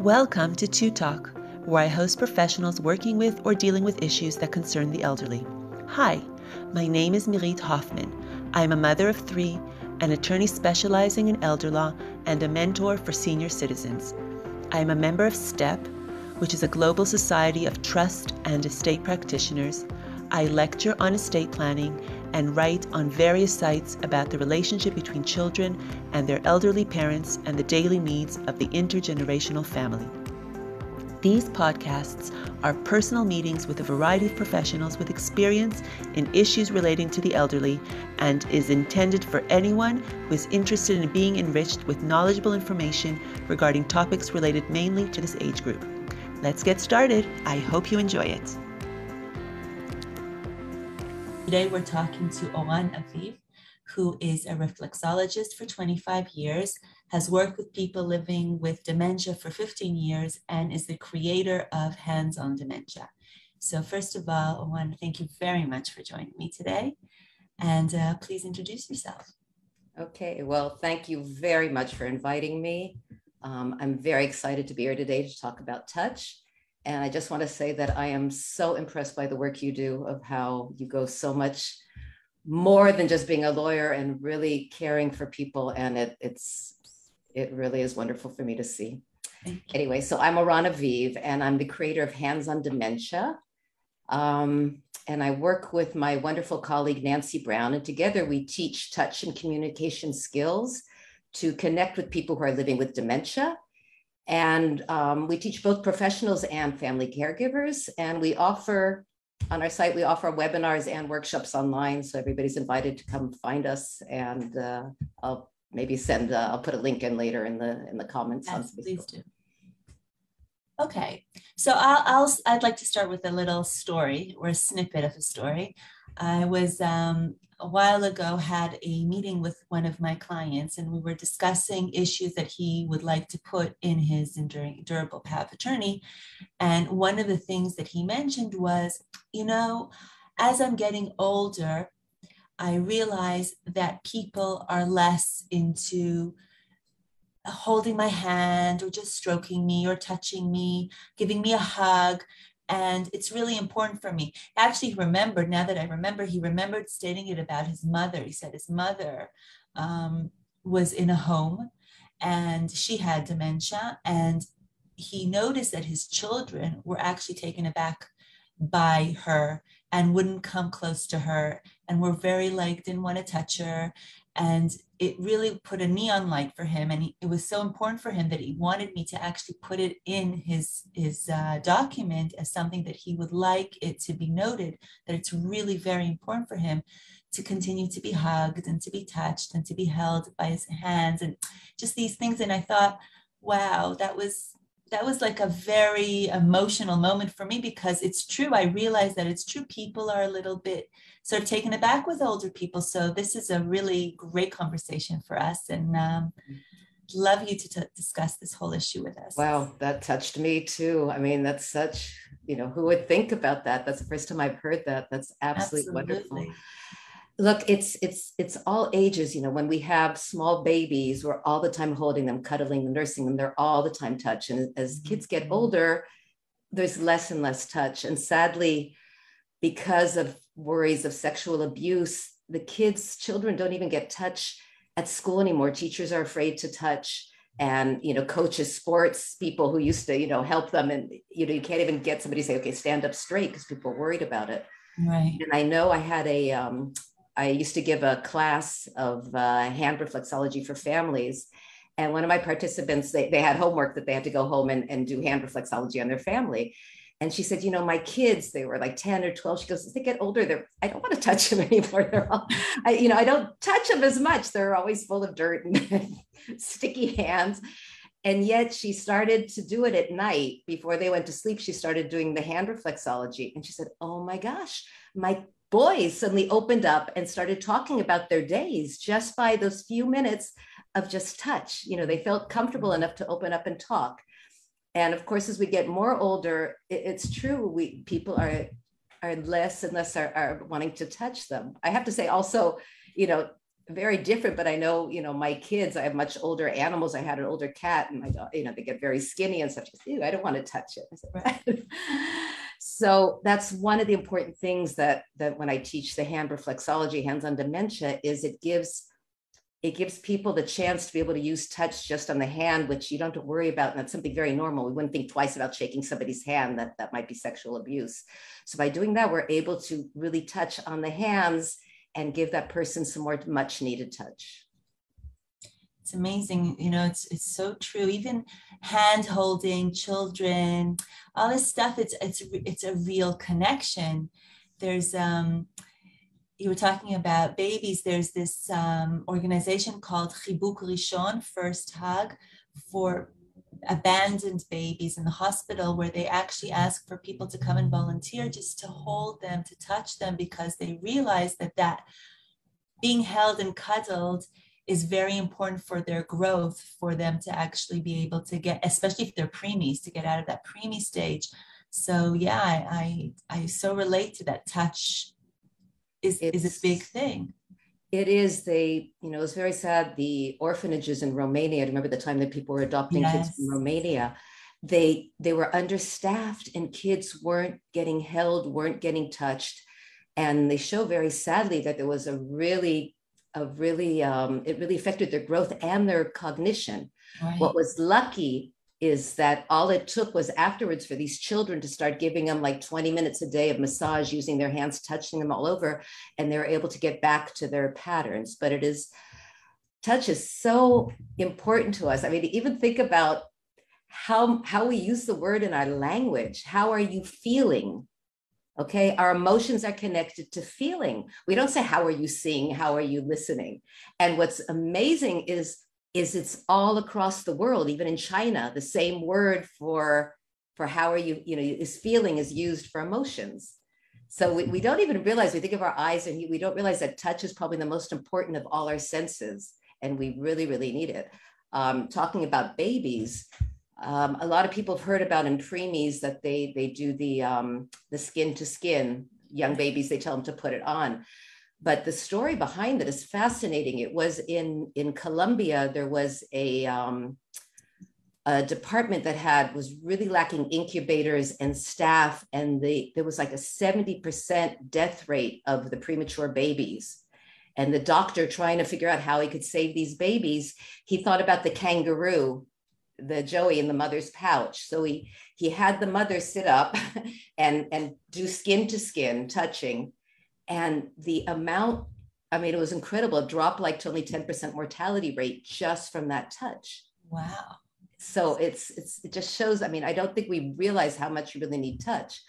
Welcome to Two Talk, where I host professionals working with or dealing with issues that concern the elderly. Hi, my name is Mirit Hoffman. I am a mother of three, an attorney specializing in elder law, and a mentor for senior citizens. I am a member of STEP, which is a global society of trust and estate practitioners. I lecture on estate planning and write on various sites about the relationship between children and their elderly parents and the daily needs of the intergenerational family. These podcasts are personal meetings with a variety of professionals with experience in issues relating to the elderly and is intended for anyone who is interested in being enriched with knowledgeable information regarding topics related mainly to this age group. Let's get started. I hope you enjoy it. Today we're talking to Oran Aviv, who is a reflexologist for 25 years, has worked with people living with dementia for 15 years, and is the creator of Hands on Dementia. So, first of all, Oran, thank you very much for joining me today. And uh, please introduce yourself. Okay, well, thank you very much for inviting me. Um, I'm very excited to be here today to talk about touch. And I just want to say that I am so impressed by the work you do of how you go so much more than just being a lawyer and really caring for people. And it, it's it really is wonderful for me to see. Anyway, so I'm Oran Aviv, and I'm the creator of Hands on Dementia. Um, and I work with my wonderful colleague Nancy Brown, and together we teach touch and communication skills to connect with people who are living with dementia and um, we teach both professionals and family caregivers. And we offer on our site, we offer webinars and workshops online. So everybody's invited to come find us. And uh, I'll maybe send, uh, I'll put a link in later in the in the comments. Yes, please do. Okay, so I'll, I'll, I'd like to start with a little story or a snippet of a story. I was um, a while ago had a meeting with one of my clients and we were discussing issues that he would like to put in his enduring durable power of attorney. And one of the things that he mentioned was you know as i'm getting older i realize that people are less into holding my hand or just stroking me or touching me giving me a hug and it's really important for me. Actually, he remembered, now that I remember, he remembered stating it about his mother. He said his mother um, was in a home and she had dementia. And he noticed that his children were actually taken aback by her and wouldn't come close to her and were very like, didn't want to touch her and it really put a neon light for him and he, it was so important for him that he wanted me to actually put it in his his uh, document as something that he would like it to be noted that it's really very important for him to continue to be hugged and to be touched and to be held by his hands and just these things and i thought wow that was that was like a very emotional moment for me because it's true. I realize that it's true. People are a little bit sort of taken aback with older people. So this is a really great conversation for us, and um, love you to t- discuss this whole issue with us. Wow, that touched me too. I mean, that's such you know who would think about that. That's the first time I've heard that. That's absolutely, absolutely. wonderful look it's it's it's all ages you know when we have small babies we're all the time holding them cuddling them nursing them they're all the time touch and as kids get mm-hmm. older there's less and less touch and sadly because of worries of sexual abuse the kids children don't even get touch at school anymore teachers are afraid to touch and you know coaches sports people who used to you know help them and you know you can't even get somebody to say okay stand up straight because people are worried about it right and i know i had a um, I used to give a class of uh, hand reflexology for families. And one of my participants, they, they had homework that they had to go home and, and do hand reflexology on their family. And she said, you know, my kids, they were like 10 or 12. She goes, as they get older, they're, I don't want to touch them anymore. They're all, I, you know, I don't touch them as much. They're always full of dirt and sticky hands. And yet she started to do it at night before they went to sleep. She started doing the hand reflexology. And she said, oh my gosh, my boys suddenly opened up and started talking about their days just by those few minutes of just touch. You know, they felt comfortable enough to open up and talk. And of course, as we get more older, it, it's true. We people are are less and less are, are wanting to touch them. I have to say also, you know, very different, but I know, you know, my kids, I have much older animals. I had an older cat and my dog, you know, they get very skinny and stuff. I don't want to touch it. So that's one of the important things that, that when I teach the hand reflexology, hands-on dementia, is it gives it gives people the chance to be able to use touch just on the hand, which you don't have to worry about. And that's something very normal. We wouldn't think twice about shaking somebody's hand that that might be sexual abuse. So by doing that, we're able to really touch on the hands and give that person some more much needed touch. It's amazing. You know, it's it's so true. Even hand holding children, all this stuff, it's it's it's a real connection. There's um you were talking about babies, there's this um, organization called Chibuk Rishon, First Hug, for abandoned babies in the hospital where they actually ask for people to come and volunteer just to hold them, to touch them, because they realize that that being held and cuddled is very important for their growth, for them to actually be able to get, especially if they're preemies, to get out of that preemie stage. So yeah, I, I, I so relate to that touch is, is a big thing. It is. They, you know, it's very sad. The orphanages in Romania, I remember the time that people were adopting yes. kids in Romania. They they were understaffed and kids weren't getting held, weren't getting touched. And they show very sadly that there was a really, a really, um, it really affected their growth and their cognition. Right. What was lucky is that all it took was afterwards for these children to start giving them like 20 minutes a day of massage using their hands touching them all over and they're able to get back to their patterns. But it is touch is so important to us. I mean even think about how how we use the word in our language. How are you feeling? Okay our emotions are connected to feeling. We don't say how are you seeing? How are you listening? And what's amazing is is it's all across the world even in china the same word for for how are you you know is feeling is used for emotions. So we, we don't even realize we think of our eyes and we don't realize that touch is probably the most important of all our senses and we really really need it. Um, talking about babies um, a lot of people have heard about in preemies that they they do the um, the skin to skin young babies they tell them to put it on but the story behind it is fascinating. It was in in Colombia. There was a um, a department that had was really lacking incubators and staff, and the there was like a seventy percent death rate of the premature babies. And the doctor trying to figure out how he could save these babies, he thought about the kangaroo the joey in the mother's pouch so he he had the mother sit up and and do skin to skin touching and the amount, I mean, it was incredible. It dropped like to only 10% mortality rate just from that touch. Wow. So it's it's it just shows. I mean, I don't think we realize how much you really need touch.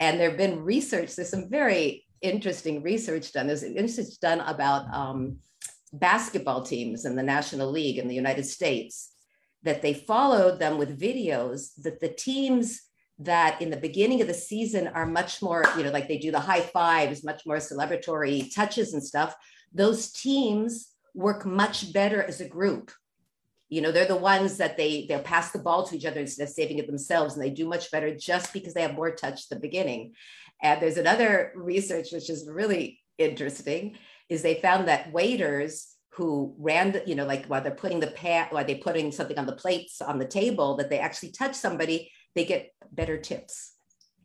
And there have been research, there's some very interesting research done. There's research done about um, basketball teams in the National League in the United States that they followed them with videos that the teams that in the beginning of the season are much more, you know, like they do the high fives, much more celebratory touches and stuff. Those teams work much better as a group. You know, they're the ones that they they'll pass the ball to each other instead of saving it themselves, and they do much better just because they have more touch at the beginning. And there's another research which is really interesting, is they found that waiters who ran, you know, like while they're putting the pat, while they're putting something on the plates on the table, that they actually touch somebody, they get better tips.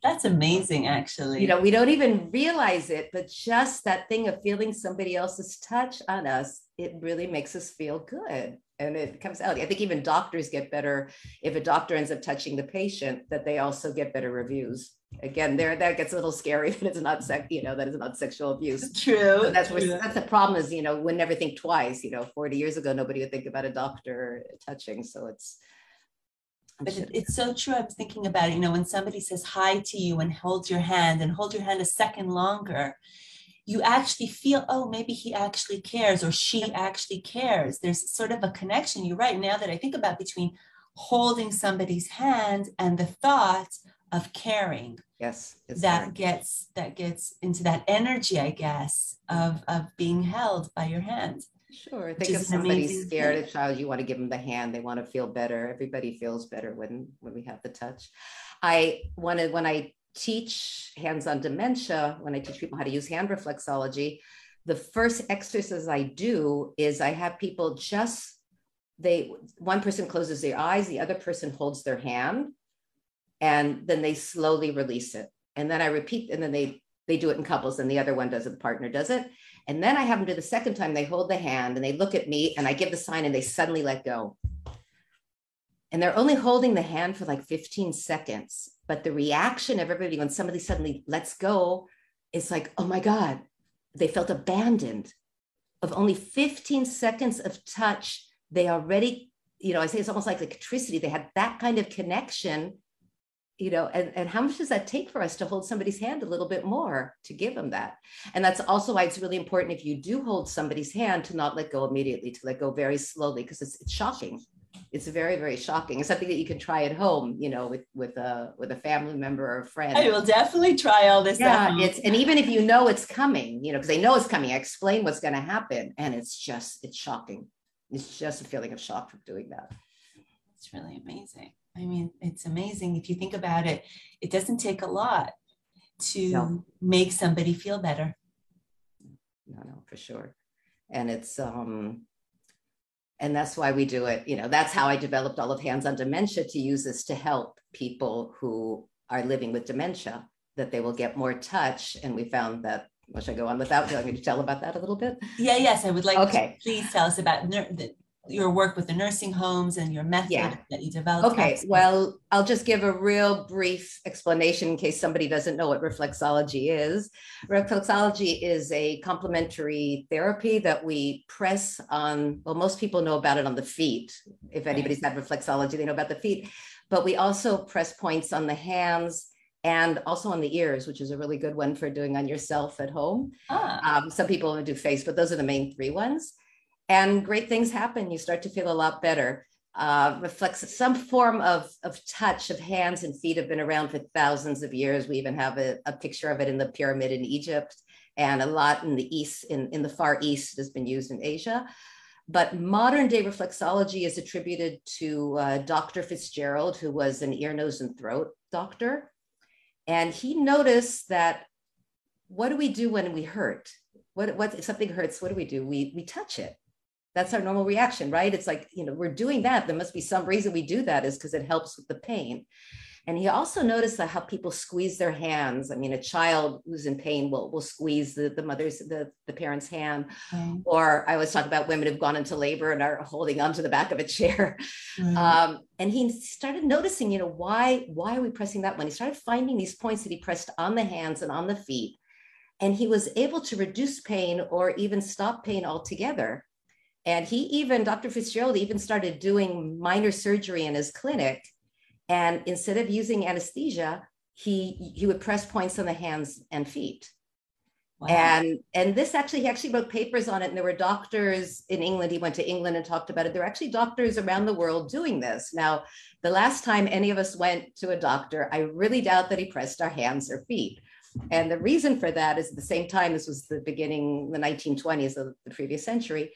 That's amazing, actually. You know, we don't even realize it, but just that thing of feeling somebody else's touch on us, it really makes us feel good. And it comes out. I think even doctors get better if a doctor ends up touching the patient, that they also get better reviews. Again, there that gets a little scary, but it's not sex, you know, that is not sexual abuse. True. So that's where that's the problem is, you know, we never think twice. You know, 40 years ago, nobody would think about a doctor touching. So it's but it, it's so true. i'm thinking about it. You know, when somebody says hi to you and holds your hand and hold your hand a second longer, you actually feel, oh, maybe he actually cares or she actually cares. There's sort of a connection. You're right. Now that I think about between holding somebody's hand and the thought of caring. Yes. That gets that gets into that energy, I guess, of of being held by your hand. Sure. Think of somebody scared thing. a child, you want to give them the hand. They want to feel better. Everybody feels better when when we have the touch. I wanted when I teach hands-on dementia, when I teach people how to use hand reflexology, the first exercise I do is I have people just they one person closes their eyes, the other person holds their hand, and then they slowly release it. And then I repeat, and then they they do it in couples, and the other one does it, the partner does it. And then I have them do the second time, they hold the hand and they look at me, and I give the sign, and they suddenly let go. And they're only holding the hand for like 15 seconds. But the reaction of everybody when somebody suddenly lets go is like, oh my God, they felt abandoned. Of only 15 seconds of touch, they already, you know, I say it's almost like electricity. They had that kind of connection, you know, and, and how much does that take for us to hold somebody's hand a little bit more to give them that? And that's also why it's really important if you do hold somebody's hand to not let go immediately, to let go very slowly, because it's, it's shocking. It's very very shocking. It's something that you can try at home you know with with a with a family member or a friend. I will definitely try all this yeah it's and even if you know it's coming you know because they know it's coming i explain what's going to happen and it's just it's shocking. It's just a feeling of shock from doing that. It's really amazing i mean it's amazing. If you think about it it doesn't take a lot to no. make somebody feel better. No no for sure. And it's um and that's why we do it. You know that's how i developed all of hands on dementia to use this to help people who are living with dementia that they will get more touch. And we found that well, should I go on without? Telling me to tell about that a little bit? Yeah, yes, I would like okay. please tell us about ner- the, your work with the nursing homes and your method yeah. that you developed. Okay, well, I'll just give a real brief explanation in case somebody doesn't know what reflexology is. Reflexology is a complementary therapy that we press on, well, most people know about it on the feet. If anybody's had reflexology, they know about the feet. But we also press points on the hands and also on the ears, which is a really good one for doing on yourself at home. Ah. Um, some people do face, but those are the main three ones and great things happen. You start to feel a lot better. Uh, reflects some form of, of touch of hands and feet have been around for thousands of years. We even have a, a picture of it in the pyramid in Egypt and a lot in the east, in, in the far east has been used in Asia. But modern day reflexology is attributed to uh, Dr. Fitzgerald, who was an ear, nose, and throat doctor. And he noticed that what do we do when we hurt? What, what if something hurts, what do we do? We, we touch it that's our normal reaction, right? It's like, you know, we're doing that. There must be some reason we do that is because it helps with the pain. And he also noticed that how people squeeze their hands. I mean, a child who's in pain will, will squeeze the, the mother's, the, the parent's hand. Mm. Or I always talk about women who've gone into labor and are holding onto the back of a chair. Mm. Um, and he started noticing, you know, why, why are we pressing that one? He started finding these points that he pressed on the hands and on the feet. And he was able to reduce pain or even stop pain altogether. And he even, Dr. Fitzgerald even started doing minor surgery in his clinic. And instead of using anesthesia, he, he would press points on the hands and feet. Wow. And and this actually he actually wrote papers on it, and there were doctors in England. He went to England and talked about it. There were actually doctors around the world doing this. Now, the last time any of us went to a doctor, I really doubt that he pressed our hands or feet. And the reason for that is at the same time, this was the beginning, the 1920s of the previous century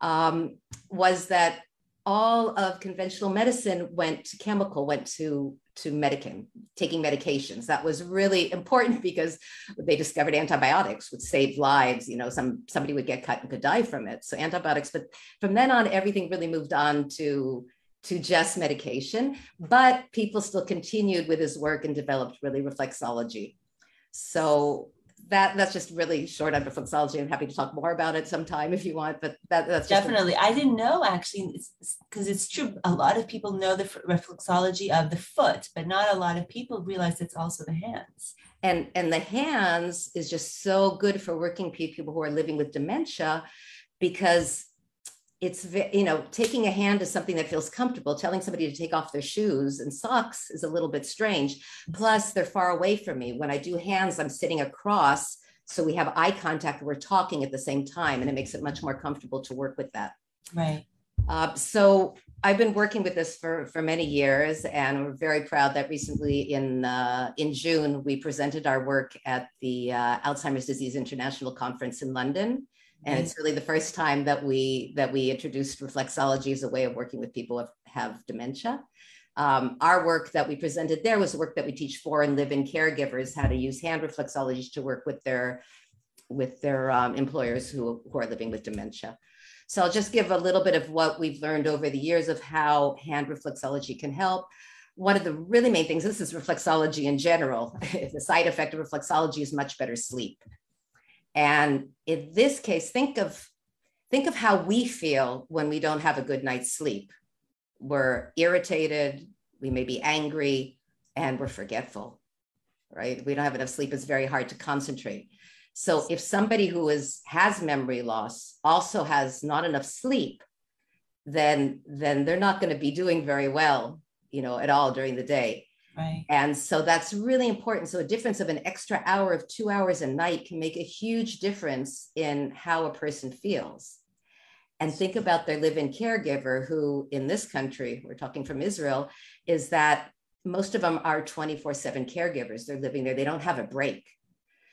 um, was that all of conventional medicine went to chemical, went to to medicin, taking medications. That was really important because they discovered antibiotics would save lives. You know, some somebody would get cut and could die from it. So antibiotics, but from then on, everything really moved on to to just medication. But people still continued with his work and developed really reflexology. So that that's just really short on reflexology. I'm happy to talk more about it sometime if you want, but that, that's definitely. I didn't know actually, because it's, it's, true. A lot of people know the reflexology of the foot, but not a lot of people realize it's also the hands. And and the hands is just so good for working people who are living with dementia, because it's you know taking a hand is something that feels comfortable. Telling somebody to take off their shoes and socks is a little bit strange. Plus they're far away from me. When i do hands i'm sitting across so we have eye contact. We're talking at the same time and it makes it much more comfortable to work with that. Right. Uh, so I've been working with this for, for many years, and we're very proud that recently in uh, in June we presented our work at the uh, Alzheimer's Disease International Conference in London, and it's really the first time that we that we introduced reflexology as a way of working with people who have dementia. Um, our work that we presented there was work that we teach foreign live-in caregivers how to use hand reflexology to work with their with their um, employers who, who are living with dementia. So I'll just give a little bit of what we've learned over the years of how hand reflexology can help. One of the really main things, this is reflexology in general. the side effect of reflexology is much better sleep. And in this case, think of think of how we feel when we don't have a good night's sleep. We're irritated, we may be angry, and we're forgetful, right? We don't have enough sleep, it's very hard to concentrate. So if somebody who is has memory loss also has not enough sleep, then then they're not going to be doing very well, you know, at all during the day. Right. And so that's really important. So a difference of an extra hour of two hours a night can make a huge difference in how a person feels. And think about their live-in caregiver, who in this country, we're talking from Israel, is that most of them are 24-7 caregivers. They're living there, they don't have a break.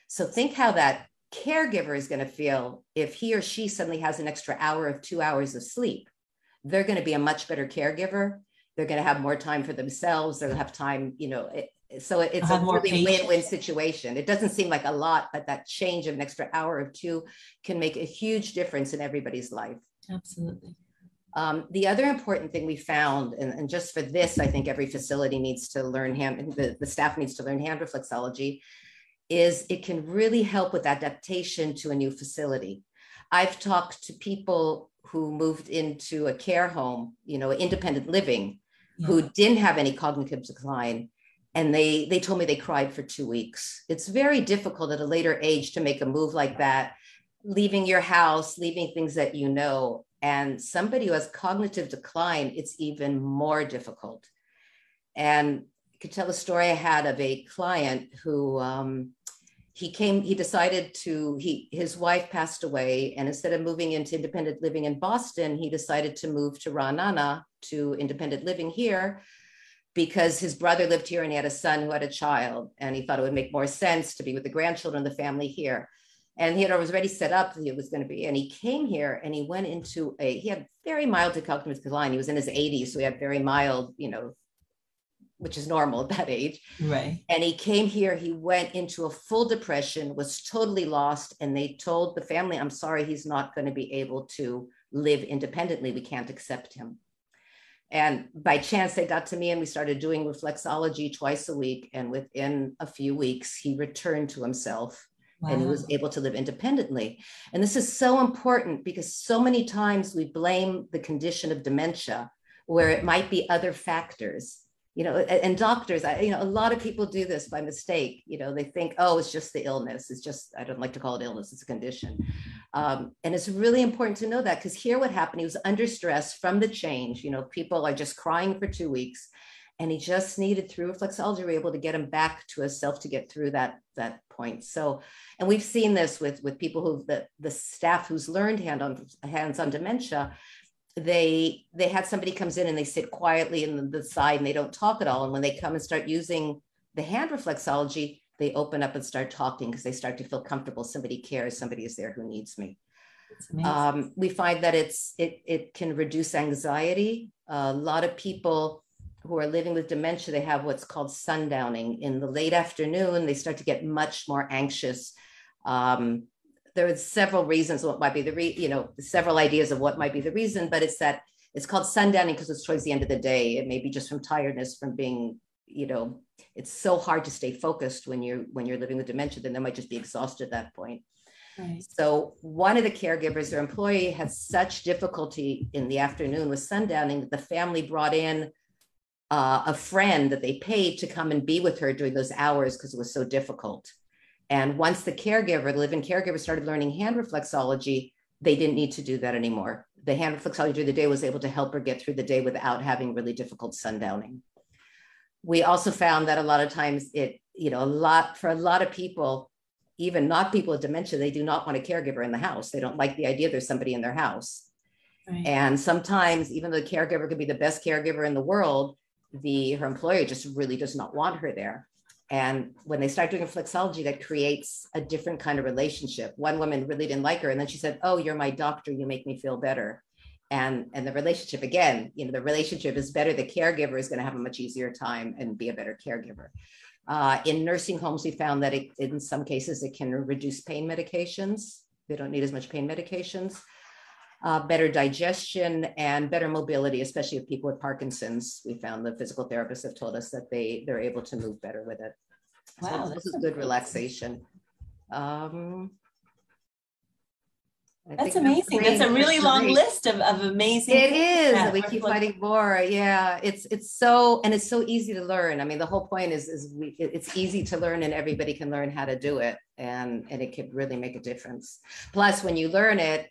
So think how that caregiver is going to feel if he or she suddenly has an extra hour of two hours of sleep. They're going to be a much better caregiver. They're going to have more time for themselves. They'll have time, you know. It, so it's a really win-win situation. It doesn't seem like a lot, but that change of an extra hour or two can make a huge difference in everybody's life. Absolutely. Um, the other important thing we found, and, and, just for this, I think every facility needs to learn hand, the, the staff needs to learn hand reflexology, is it can really help with adaptation to a new facility. I've talked to people who moved into a care home, you know, independent living. Who didn't have any cognitive decline. And they they told me they cried for two weeks. It's very difficult at a later age to make a move like that, leaving your house, leaving things that you know. And somebody who has cognitive decline, it's even more difficult. And I could tell a story I had of a client who um, he came he decided to he his wife passed away and instead of moving into independent living in boston he decided to move to Ra'anana to independent living here because his brother lived here and he had a son who had a child and he thought it would make more sense to be with the grandchildren of the family here. And he had already set up he was going to be and he came here and he went into a he had very mild to cognitive decline. He was in his 80s so he had very mild you know which is normal at that age. Right. And he came here, he went into a full depression, was totally lost. And they told the family, I'm sorry, he's not going to be able to live independently. We can't accept him. And by chance, they got to me and we started doing reflexology twice a week. And within a few weeks, he returned to himself wow. and he was able to live independently. And this is so important because so many times we blame the condition of dementia where it might be other factors you know and doctors I, you know a lot of people do this by mistake. You know they think oh it's just the illness. It's just i don't like to call it illness it's a condition. Um, and it's really important to know that because here what happened he was under stress from the change. You know people are just crying for two weeks and he just needed through reflexology we were able to get him back to a self to get through that that point. So and we've seen this with with people who the the staff who's learned hand on hands on dementia they they had somebody comes in and they sit quietly in the side and they don't talk at all. And when they come and start using the hand reflexology they open up and start talking because they start to feel comfortable. Somebody cares. Somebody is there who needs me. Um, we find that it's it, it can reduce anxiety. A lot of people who are living with dementia they have what's called sundowning. In the late afternoon they start to get much more anxious. Um, there are several reasons what might be the re, you know several ideas of what might be the reason but it's that it's called sundowning because it's towards the end of the day. It may be just from tiredness from being you know it's so hard to stay focused when you're when you're living with dementia then they might just be exhausted at that point. Right. so one of the caregivers their employee had such difficulty in the afternoon with sundowning that the family brought in uh, a friend that they paid to come and be with her during those hours because it was so difficult and once the caregiver, the living caregiver started learning hand reflexology, they didn't need to do that anymore. The hand reflexology during the day was able to help her get through the day without having really difficult sundowning. We also found that a lot of times it, you know, a lot for a lot of people, even not people with dementia, they do not want a caregiver in the house. They don't like the idea there's somebody in their house. Right. And sometimes, even though the caregiver could be the best caregiver in the world, the her employer just really does not want her there. And when they start doing reflexology, that creates a different kind of relationship. One woman really didn't like her. And then she said, Oh, you're my doctor. You make me feel better. And, and the relationship, again, you know, the relationship is better. The caregiver is going to have a much easier time and be a better caregiver. Uh, in nursing homes, we found that it, in some cases it can reduce pain medications. They don't need as much pain medications. Uh, better digestion and better mobility, especially with people with Parkinson's. We found the physical therapists have told us that they they're able to move better with it. Wow, so this is good relaxation. Um, that's amazing. That's a really long great. list of, of amazing. It is. We keep finding more. Yeah, it's it's so and it's so easy to learn. I mean, the whole point is is we it's easy to learn and everybody can learn how to do it, and and it could really make a difference. Plus, when you learn it,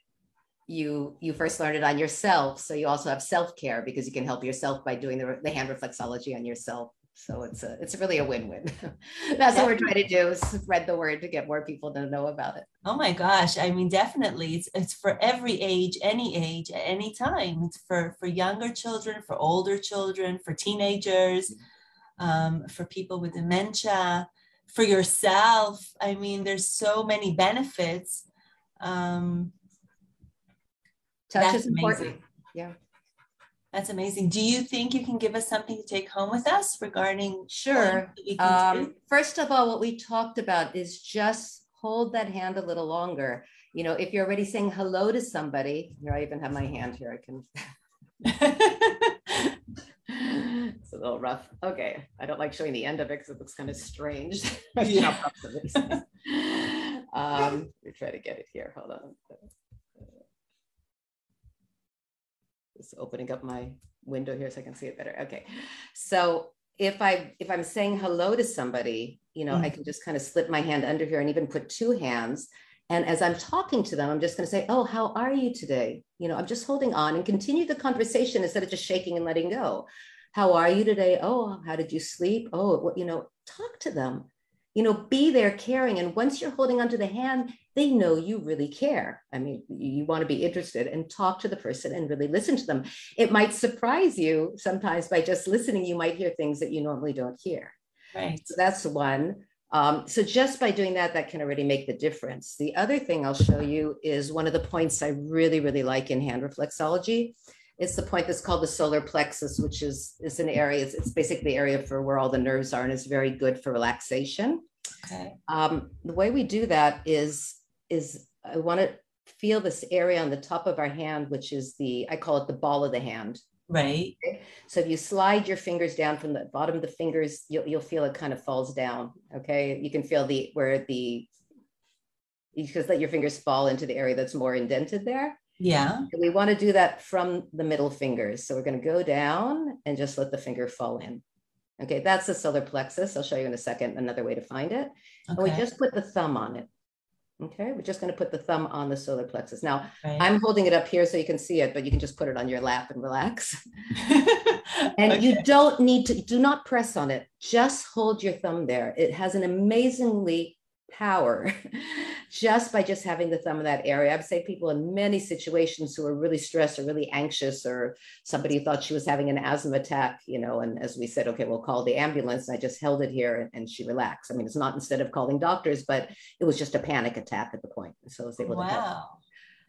you you first learn it on yourself, so you also have self care because you can help yourself by doing the the hand reflexology on yourself. So it's a it's really a win-win. That's what we're trying to do is spread the word to get more people to know about it. Oh my gosh. I mean, definitely it's it's for every age, any age, at any time. It's for for younger children, for older children, for teenagers, um, for people with dementia, for yourself. I mean, there's so many benefits. Um, Touch is important. Amazing. Yeah. That's amazing. Do you think you can give us something to take home with us regarding? Sure. Um, first of all, what we talked about is just hold that hand a little longer. You know, if you're already saying hello to somebody, here I even have my hand here. I can. it's a little rough. Okay, I don't like showing the end of it because it looks kind of strange. yeah. um, we try to get it here. Hold on. Just opening up my window here so I can see it better. Okay. So if I if I'm saying hello to somebody, you know, mm. I can just kind of slip my hand under here and even put two hands. And as I'm talking to them, I'm just going to say, "Oh, how are you today?" You know, I'm just holding on and continue the conversation instead of just shaking and letting go. How are you today? Oh, how did you sleep? Oh, what, you know, talk to them you know, be there caring. And once you're holding onto the hand, they know you really care. I mean, you want to be interested and talk to the person and really listen to them. It might surprise you sometimes by just listening, you might hear things that you normally don't hear. Right. So that's one. Um, so just by doing that, that can already make the difference. The other thing I'll show you is one of the points I really, really like in hand reflexology. It's the point that's called the solar plexus, which is, is an area, it's, it's basically the area for where all the nerves are and is very good for relaxation. Okay. Um, the way we do that is is I want to feel this area on the top of our hand, which is the I call it the ball of the hand. Right. Okay? So if you slide your fingers down from the bottom of the fingers, you'll you'll feel it kind of falls down. Okay. You can feel the where the you just let your fingers fall into the area that's more indented there. Yeah. And we want to do that from the middle fingers. So we're going to go down and just let the finger fall in. Okay, that's the solar plexus. I'll show you in a second another way to find it. Okay. And we just put the thumb on it. Okay, we're just going to put the thumb on the solar plexus. Now, right. I'm holding it up here so you can see it, but you can just put it on your lap and relax. and okay. you don't need to, do not press on it. Just hold your thumb there. It has an amazingly power just by just having the thumb in that area. I've seen people in many situations who are really stressed or really anxious, or somebody thought she was having an asthma attack, you know, and as we said, okay, we'll call the ambulance. I just held it here and, and, she relaxed. I mean, it's not instead of calling doctors, but it was just a panic attack at the point. So I was able wow. to help.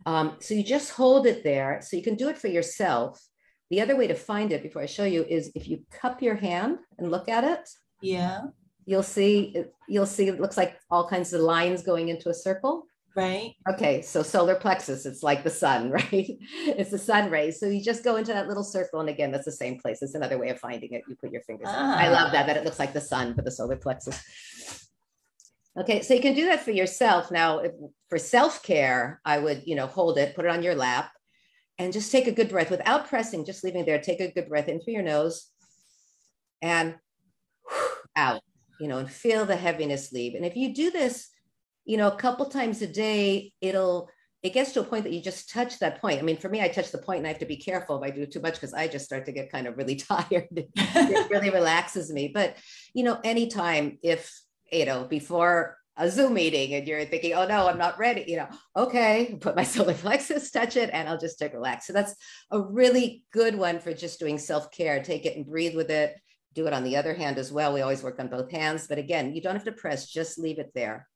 Um, so you just hold it there. So you can do it for yourself. The other way to find it before I show you is if you cup your hand and look at it. Yeah you'll see you'll see it looks like all kinds of lines going into a circle. Right. Okay so solar plexus it's like the sun right? It's the sun rays. So you just go into that little circle and again that's the same place. It's another way of finding it. You put your fingers ah. i love that that it looks like the sun but the solar plexus. Okay so you can do that for yourself. Now if, for self-care i would you know hold it put it on your lap and just take a good breath. Without pressing just leaving it there take a good breath in through your nose and out you know, and feel the heaviness leave. And if you do this, you know, a couple times a day, it'll it gets to a point that you just touch that point. I mean, for me, I touch the point and I have to be careful if I do too much because I just start to get kind of really tired. it really relaxes me. But, you know, anytime if, you know, before a Zoom meeting and you're thinking, oh no, I'm not ready, you know, okay, put my solar plexus, touch it, and I'll just take relax. So that's a really good one for just doing self care. Take it and breathe with it do it on the other hand as well. We always work on both hands, but again, you don't have to press, just leave it there.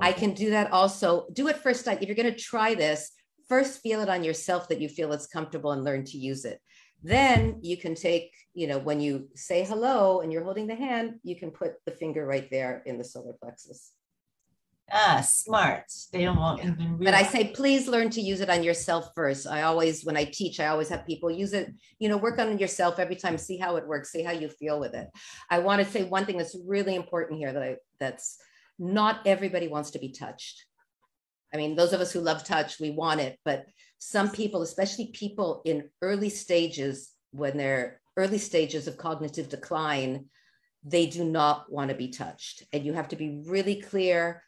I can do that also. Do it first time. If you're going to try this, first feel it on yourself that you feel it's comfortable and learn to use it. Then you can take, you know, when you say hello and you're holding the hand, you can put the finger right there in the solar plexus. Ah, smart. They don't want yeah. even But I say, please learn to use it on yourself first. I always, when I teach, I always have people use it, you know, work on yourself every time, see how it works, see how you feel with it. I want to say one thing that's really important here that I, that's not everybody wants to be touched. I mean, those of us who love touch, we want it, but some people, especially people in early stages, when they're early stages of cognitive decline, they do not want to be touched. And you have to be really clear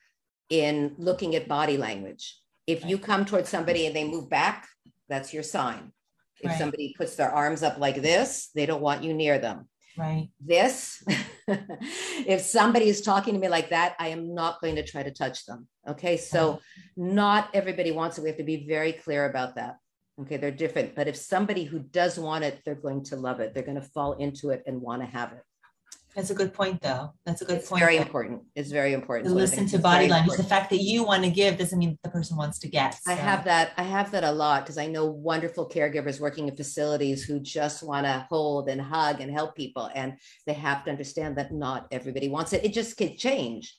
in looking at body language. If you come towards somebody and they move back, that's your sign. If right. somebody puts their arms up like this, they don't want you near them. Right. This, if somebody is talking to me like that, I am not going to try to touch them. Okay. So, not everybody wants it. We have to be very clear about that. Okay. They're different. But if somebody who does want it, they're going to love it. They're going to fall into it and want to have it. That's a good point, though. That's a good it's point. Very important. It's very important. To so listen to body language. The fact that you want to give doesn't mean the person wants to get. So. I have that. I have that a lot because I know wonderful caregivers working in facilities who just want to hold and hug and help people, and they have to understand that not everybody wants it. It just can change.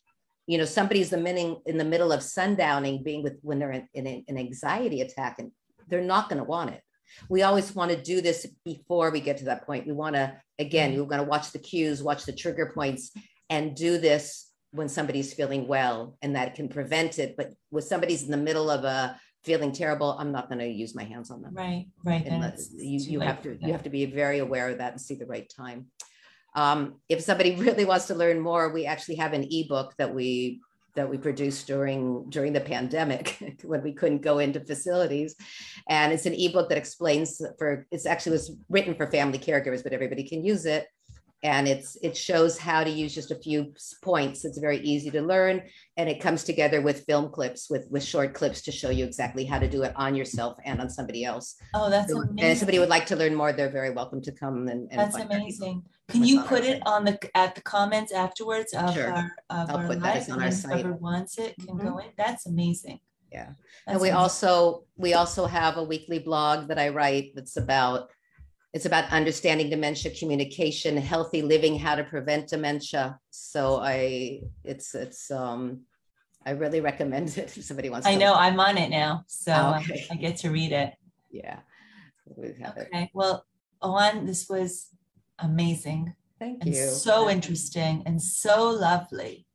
You know, somebody's in the middle of sundowning, being with when they're in, in an anxiety attack, and they're not going to want it we always want to do this before we get to that point. We want to, again, mm-hmm. we're going to watch the cues, watch the trigger points, and do this when somebody's feeling well, and that can prevent it. But when somebody's in the middle of a feeling terrible, I'm not going to use my hands on them. Right, right. Unless you you have to you have to be very aware of that and see the right time. Um, if somebody really wants to learn more, we actually have an ebook that we that we produced during during the pandemic when we couldn't go into facilities. And it's an ebook that explains for it's actually was written for family caregivers but everybody can use it. And it's it shows how to use just a few points. It's very easy to learn and it comes together with film clips with with short clips to show you exactly how to do it on yourself and on somebody else. Oh that's so, amazing. and if somebody would like to learn more they're very welcome to come and, and that's amazing can you put it on the at the comments afterwards of sure. our of I'll our put live, that on our site whoever wants it can mm-hmm. go in that's amazing yeah that's and we amazing. also we also have a weekly blog that i write that's about it's about understanding dementia communication healthy living how to prevent dementia so i it's it's um i really recommend it if somebody wants i know i'm on it now so oh, okay. I, I, get to read it yeah we okay it. well on this was amazing thank you so interesting and so lovely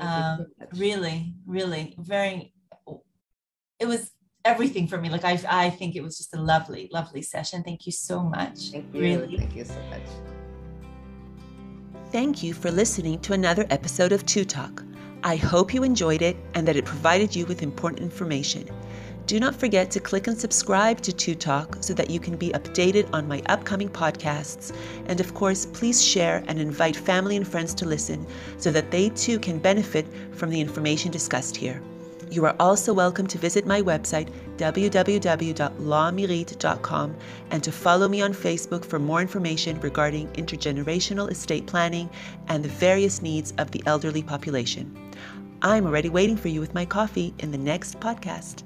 um, really really very it was everything for me. Like I, I think it was just a lovely, lovely session. Thank you so much. Thank you. Really. Thank you so much. Thank you for listening to another episode of Two Talk. I hope you enjoyed it and that it provided you with important information. Do not forget to click and subscribe to Two Talk so that you can be updated on my upcoming podcasts. And of course, please share and invite family and friends to listen so that they too can benefit from the information discussed here. You are also welcome to visit my website, www.lawmirit.com, and to follow me on Facebook for more information regarding intergenerational estate planning and the various needs of the elderly population. I'm already waiting for you with my coffee in the next podcast.